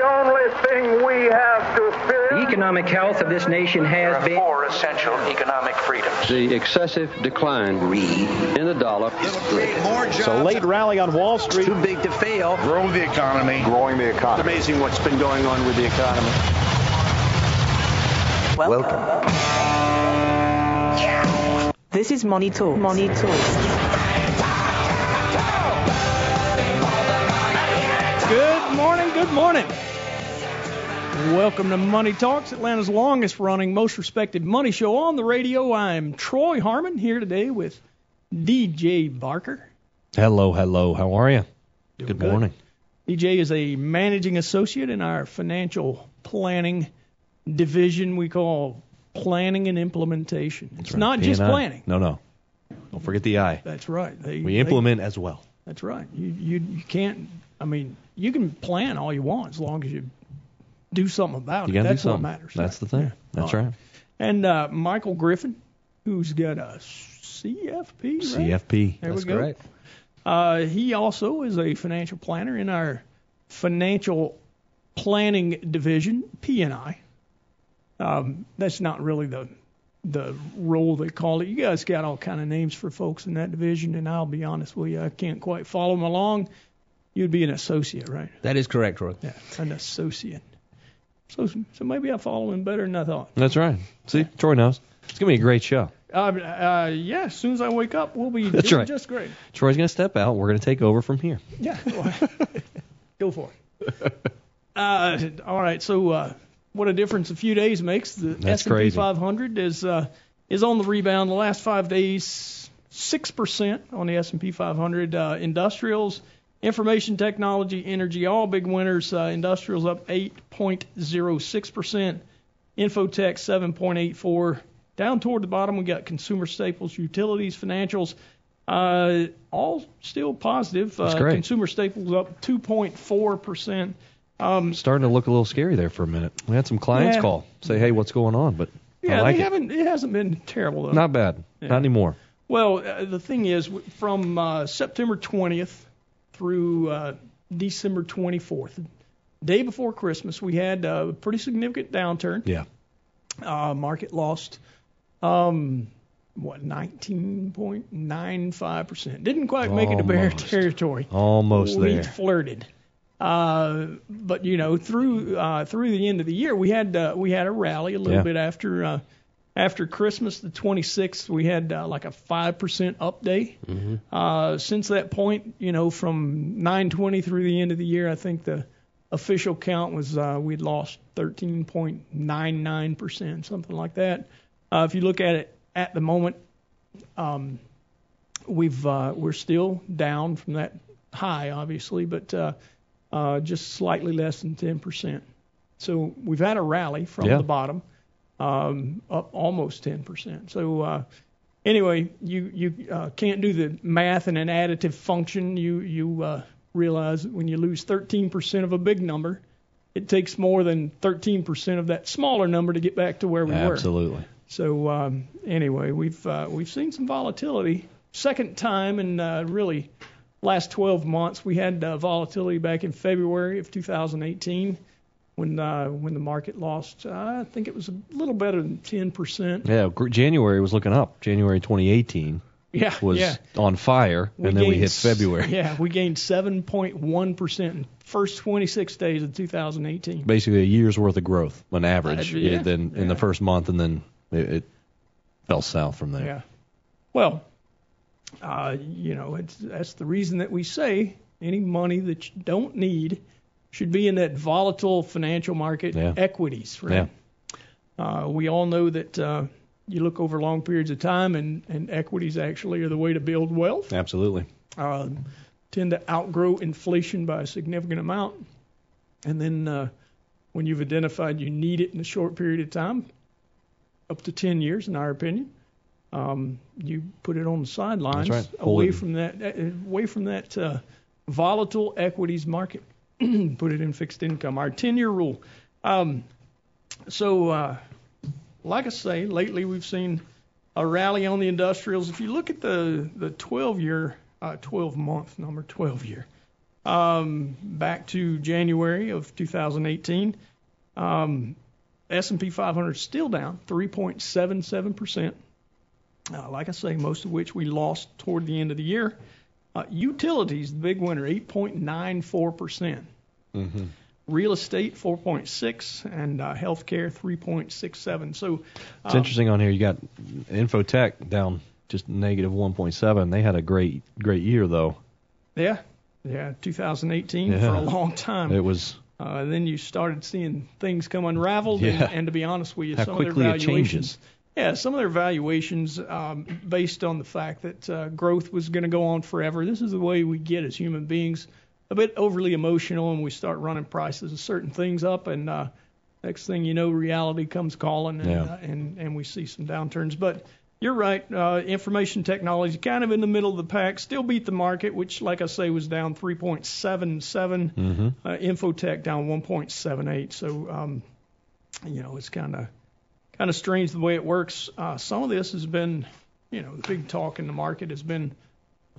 the only thing we have to fear. The economic health of this nation has There are been. four essential economic freedoms. The excessive decline in the dollar. It's a late rally on Wall Street. Too big to fail. Grow the economy. growing the economy. Amazing what's been going on with the economy. Welcome. This is Money Talks. Money Talks. Good morning, good morning. Welcome to Money Talks, Atlanta's longest running, most respected money show on the radio. I'm Troy Harmon here today with DJ Barker. Hello, hello. How are you? Doing Good good. morning. DJ is a managing associate in our financial planning division we call planning and implementation. It's not just P&I. planning. No, no. Don't forget the I. That's right. They, We they- implement as well. That's right. You, you you can't. I mean, you can plan all you want as long as you do something about You it. That's do what something. matters. That's the thing. Yeah. That's right. And uh, Michael Griffin, who's got a CFP. Right? CFP. There That's we go. correct. Uh, he also is a financial planner in our financial planning division, P&I. Um, that's not really the the role they call it. You guys got all kind of names for folks in that division, and I'll be honest with you, I can't quite follow them along. You'd be an associate, right? That is correct, Troy. Yeah, an associate. So, so maybe I follow him better than I thought. That's right. See, Troy knows. It's gonna be a great show. Uh, uh, yeah, as soon as I wake up, we'll be That's doing right. just great. Troy's gonna step out. We're gonna take over from here. Yeah. Go for it. Uh, all right. So, uh, what a difference a few days makes. The That's S&P crazy. 500 is uh, is on the rebound. The last five days, six percent on the S&P 500. Uh, industrials, information technology, energy, all big winners. Uh, industrials up 8.06 percent. Infotech 7.84. Down toward the bottom, we got consumer staples, utilities, financials. Uh, all still positive. That's uh, great. Consumer staples up 2.4 percent. Um, Starting to look a little scary there for a minute. We had some clients Yeah. call, say, "Hey, what's going on?" But yeah, I like they it. haven't. It hasn't been terrible though. Not bad. Yeah. Not anymore. Well, uh, the thing is, from uh, September 20th through uh, December 24th, day before Christmas, we had a pretty significant downturn. Yeah. Uh, market lost, um, what, 19.95 percent. Didn't quite make it to bear territory. Almost we there. flirted. Uh, but you know, through uh, through the end of the year, we had uh, we had a rally a little Yeah. bit after uh, after Christmas, the 26th. We had uh, like a five percent up day. Mm-hmm. Uh, since that point, you know, from 9:20 through the end of the year, I think the official count was uh, we'd lost 13.99 percent, something like that. Uh, if you look at it at the moment, um, we've uh, we're still down from that high, obviously, but uh, uh, just slightly less than 10%. So we've had a rally from Yeah. the bottom, um, up almost 10%. So uh, anyway, you you uh, can't do the math in an additive function. You you uh, realize that when you lose 13% of a big number, it takes more than 13% of that smaller number to get back to where we were. Absolutely. So um, anyway, we've uh, we've seen some volatility. Second time in uh, really last 12 months. We had uh, volatility back in February of 2018 when uh, when the market lost. Uh, I think it was a little better than 10 percent. Yeah. January was looking up. January 2018 Yeah, was yeah. on fire, and then we hit February. Yeah, we gained 7.1 percent in first 26 days of 2018. Basically, a year's worth of growth on average. Uh, yeah, It- then in the first month, and then it, it fell south from there. Yeah. Well, uh, you know, it's, that's the reason that we say any money that you don't need should be in that volatile financial market Yeah. equities, right? Uh, we all know that uh, you look over long periods of time, and, and equities actually are the way to build wealth. Absolutely. Uh, tend to outgrow inflation by a significant amount, and then uh, when you've identified you need it in a short period of time, up to 10 years, in our opinion, um, you put it on the sidelines, right. Hold away from that, uh, away from that uh, volatile equities market. put it in fixed income. Our 10-year rule. Um, so, uh, like I say, lately we've seen a rally on the industrials. If you look at the the 12 year, uh, 12 month number, 12 year, Um, back to January of 2018, um, S&P 500 is still down 3.77 percent. Uh, like I say, most of which we lost toward the end of the year. Uh, utilities, the big winner, 8.94 percent. Mm-hmm. Real estate, 4.6, and uh, healthcare, 3.67. So It's um, interesting on here. You got Infotech down just negative 1.7. They had a great great year though. Yeah, yeah, 2018 for a long time. It was Uh, then you started seeing things come unraveled, Yeah. and, and to be honest with you, How some quickly of their valuations. Yeah, some of their valuations, um, based on the fact that uh, growth was going to go on forever. This is the way we get as human beings, a bit overly emotional, and we start running prices of certain things up, and uh, next thing you know, reality comes calling, and Yeah. uh, and and we see some downturns. But you're right. Uh, information technology kind of in the middle of the pack. Still beat the market, which, like I say, was down 3.77. mm-hmm. Uh, Infotech down 1.78. So, um, you know, it's kind of kind of strange the way it works. Uh, some of this has been, you know, the big talk in the market has been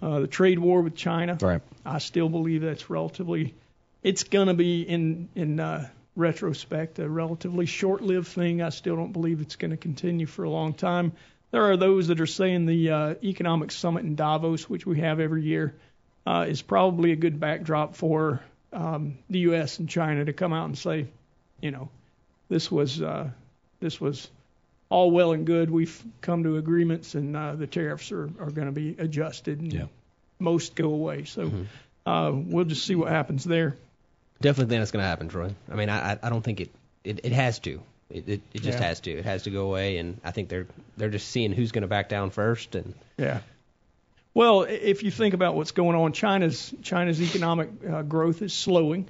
uh, the trade war with China. right. I still believe that's relatively, it's going to be in in uh, retrospect a relatively short-lived thing. I still don't believe it's going to continue for a long time. There are those that are saying the uh, economic summit in Davos, which we have every year, uh, is probably a good backdrop for um, the U.S. and China to come out and say, you know, this was uh, this was all well and good. We've come to agreements, and uh, the tariffs are, are going to be adjusted, and Yeah. most go away. So uh, we'll just see what happens there. Definitely think that's going to happen, Troy. I mean, I I- I don't think it it, it has to. It, it it just Yeah. has to. It has to go away, and I think they're they're just seeing who's going to back down first, and Yeah. Well, if you think about what's going on, China's China's economic uh, growth is slowing.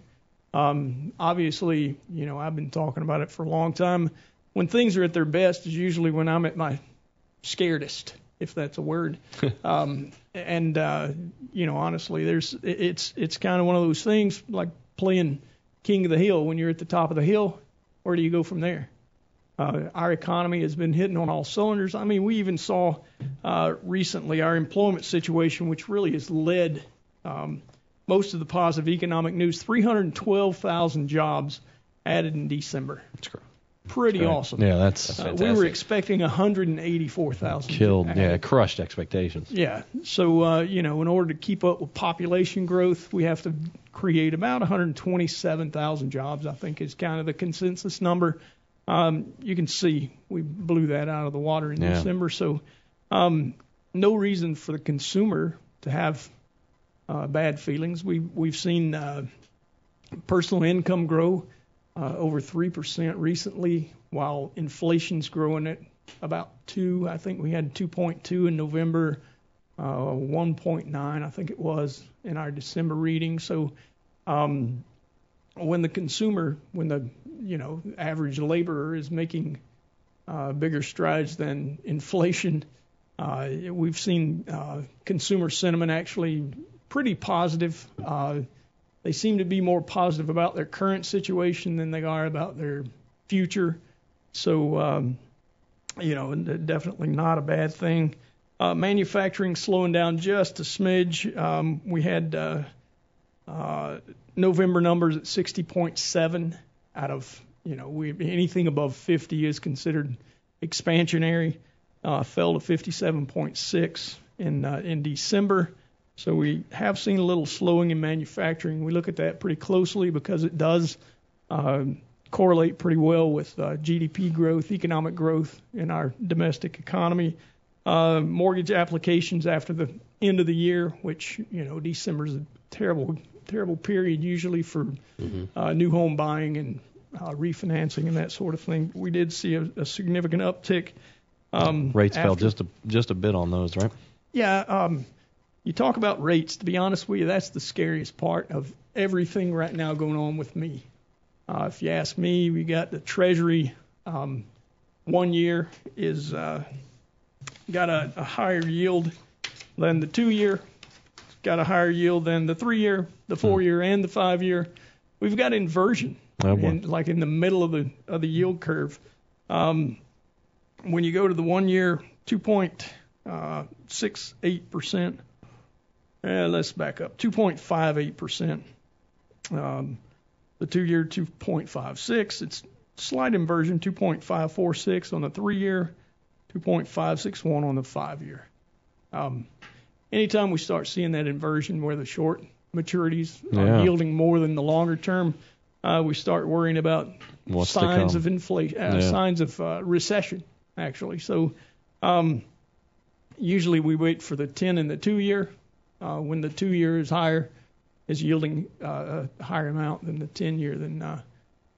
Um, obviously, you know I've been talking about it for a long time. When things are at their best is usually when I'm at my scaredest, if that's a word. um, and uh, you know, honestly, there's it's it's kind of one of those things like playing King of the Hill. When you're at the top of the hill, where do you go from there? Uh, our economy has been hitting on all cylinders. I mean, we even saw uh, recently our employment situation, which really has led um, most of the positive economic news. 312,000 jobs added in December. Pretty awesome. Yeah, that's Uh, we were expecting 184,000. killed. Yeah, crushed expectations. Yeah. So, uh, you know, in order to keep up with population growth, we have to create about 127,000 jobs, I think is kind of the consensus number. Um, you can see we blew that out of the water in Yeah. December. So, um, no reason for the consumer to have uh, bad feelings. We, we've seen uh, personal income grow uh, over 3% recently, while inflation's growing at about 2. I think we had 2.2 in November, uh, 1.9, I think it was, in our December reading. So um, when the consumer, when the you know average laborer is making uh, bigger strides than inflation, uh, we've seen uh, consumer sentiment actually pretty positive. Uh, they seem to be more positive about their current situation than they are about their future. So, um, you know, definitely not a bad thing. Uh, manufacturing slowing down just a smidge. Um, we had uh, uh, November numbers at 60.7 out of, you know, we anything above 50 is considered expansionary. Uh, fell to 57.6 in uh, in December. So we have seen a little slowing in manufacturing. We look at that pretty closely because it does um, correlate pretty well with uh, GDP growth, economic growth in our domestic economy. Uh, mortgage applications after the end of the year, which you know December is a terrible, terrible period usually for uh, new home buying and uh, refinancing and that sort of thing. We did see a, a significant uptick. Um, Rates fell just a just a bit on those, right? yeah, um, you talk about rates. To be honest with you, that's the scariest part of everything right now going on with me. Uh, if you ask me, we got the Treasury um, one year is uh, got a, a higher yield than the two year. Got a higher yield than the three year, the four year, and the five year. We've got inversion, Oh, in, like in the middle of the of the yield curve. Um, when you go to the one year, 2.68 percent. Uh, let's back up. 2.58 percent. Um, the two-year 2.56. It's slight inversion 2.546 on the three-year, 2.561 on the five-year. Um, anytime we start seeing that inversion where the short maturities Yeah. are yielding more than the longer term, uh, we start worrying about What's signs of inflation, uh, Yeah. signs of uh, recession, actually. So um, usually we wait for the 10 and the two year. Uh, when the two year is higher, is yielding uh, a higher amount than the 10 year, then uh,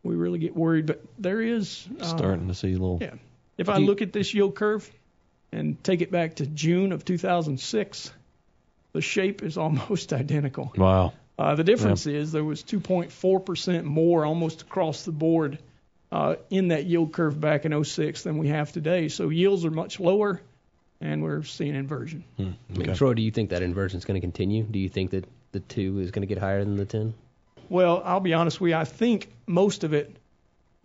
we really get worried. But there is uh, Starting to see a little. yeah. If I look at this yield curve and take it back to June of 2006, the shape is almost identical. Wow. Uh, the difference is there was 2.4% more almost across the board uh, in that yield curve back in 06 than we have today. So yields are much lower, and we're seeing inversion. I mean, Okay. Troy, do you think that inversion is going to continue? Do you think that the two is going to get higher than the ten? Well, I'll be honest with you. I think most of it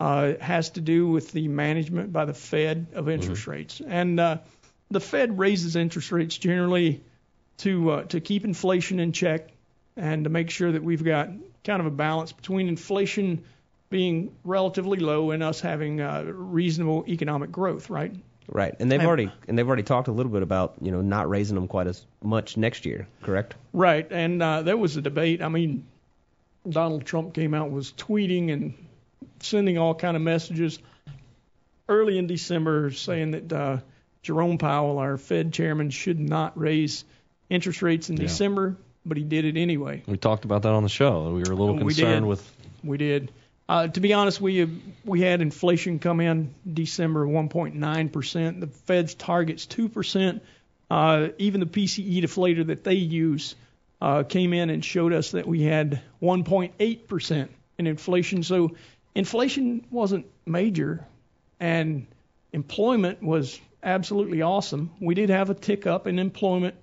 uh, has to do with the management by the Fed of interest rates, and uh, the Fed raises interest rates generally to uh, to keep inflation in check and to make sure that we've got kind of a balance between inflation being relatively low and us having uh, reasonable economic growth, right? Right, and they've And- already and they've already talked a little bit about you know not raising them quite as much next year, correct? Right, and uh, there was a debate. I mean, Donald Trump came out was tweeting and sending all kind of messages early in December saying that uh, Jerome Powell, our Fed chairman, should not raise interest rates in Yeah. December, but he did it anyway. We talked about that on the show. We were a little We concerned did. with. We did. Uh, to be honest, we we had inflation come in December 1.9 percent. The Fed's target's two percent. Uh, even the PCE deflator that they use uh, came in and showed us that we had 1.8 percent in inflation. So inflation wasn't major, and employment was absolutely awesome. We did have a tick up in employment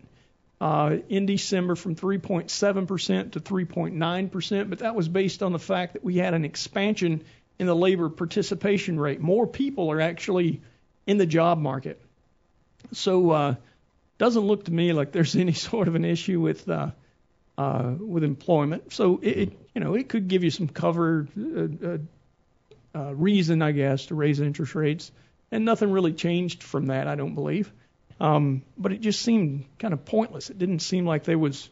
uh, in December from 3.7% to 3.9%, but that was based on the fact that we had an expansion in the labor participation rate. More people are actually in the job market. So uh, doesn't look to me like there's any sort of an issue with uh, uh, with employment. So it, it you know it could give you some cover uh, uh, uh, reason I guess to raise interest rates, and nothing really changed from that I don't believe. Um, but it just seemed kind of pointless. It didn't seem like there was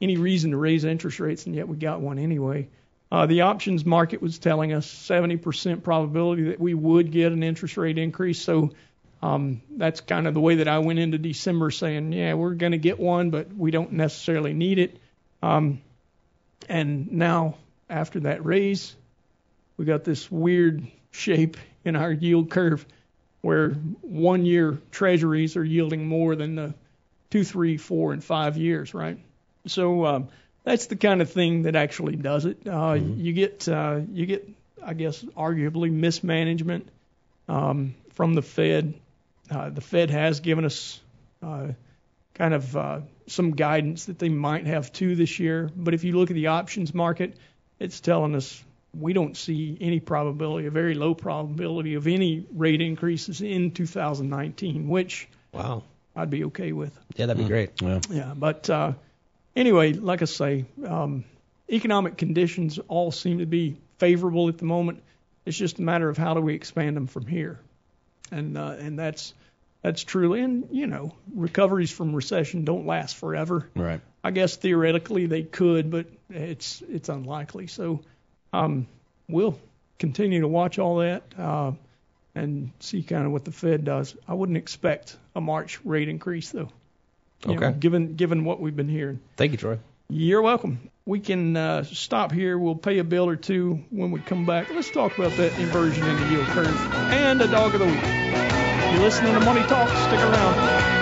any reason to raise interest rates, and yet we got one anyway. Uh, the options market was telling us 70% probability that we would get an interest rate increase. So um, that's kind of the way that I went into December saying, yeah, we're going to get one, but we don't necessarily need it. Um, and now, after that raise, we got this weird shape in our yield curve where one year treasuries are yielding more than the two, three, four, and five years, right? So um, that's the kind of thing that actually does it. Uh, You get, uh, you get, I guess, arguably mismanagement um, from the Fed. Uh, the Fed has given us uh, kind of uh, some guidance that they might have two this year, but if you look at the options market, it's telling us we don't see any probability, a very low probability of any rate increases in 2019, which Wow. I'd be okay with. Yeah, that'd be great. Yeah. Yeah, but uh, anyway, like I say, um, economic conditions all seem to be favorable at the moment. It's just a matter of how do we expand them from here, and uh, and that's that's truly and you know recoveries from recession don't last forever. Right. I guess theoretically they could, but it's it's unlikely. So um, we'll continue to watch all that uh, and see kind of what the Fed does. I wouldn't expect a March rate increase though. You know, Okay. given given what we've been hearing. Thank you, Troy. You're welcome. We can uh, stop here. We'll pay a bill or two when we come back. Let's talk about that inversion in the yield curve and a dog of the week. You're listening to Money Talk. Stick around.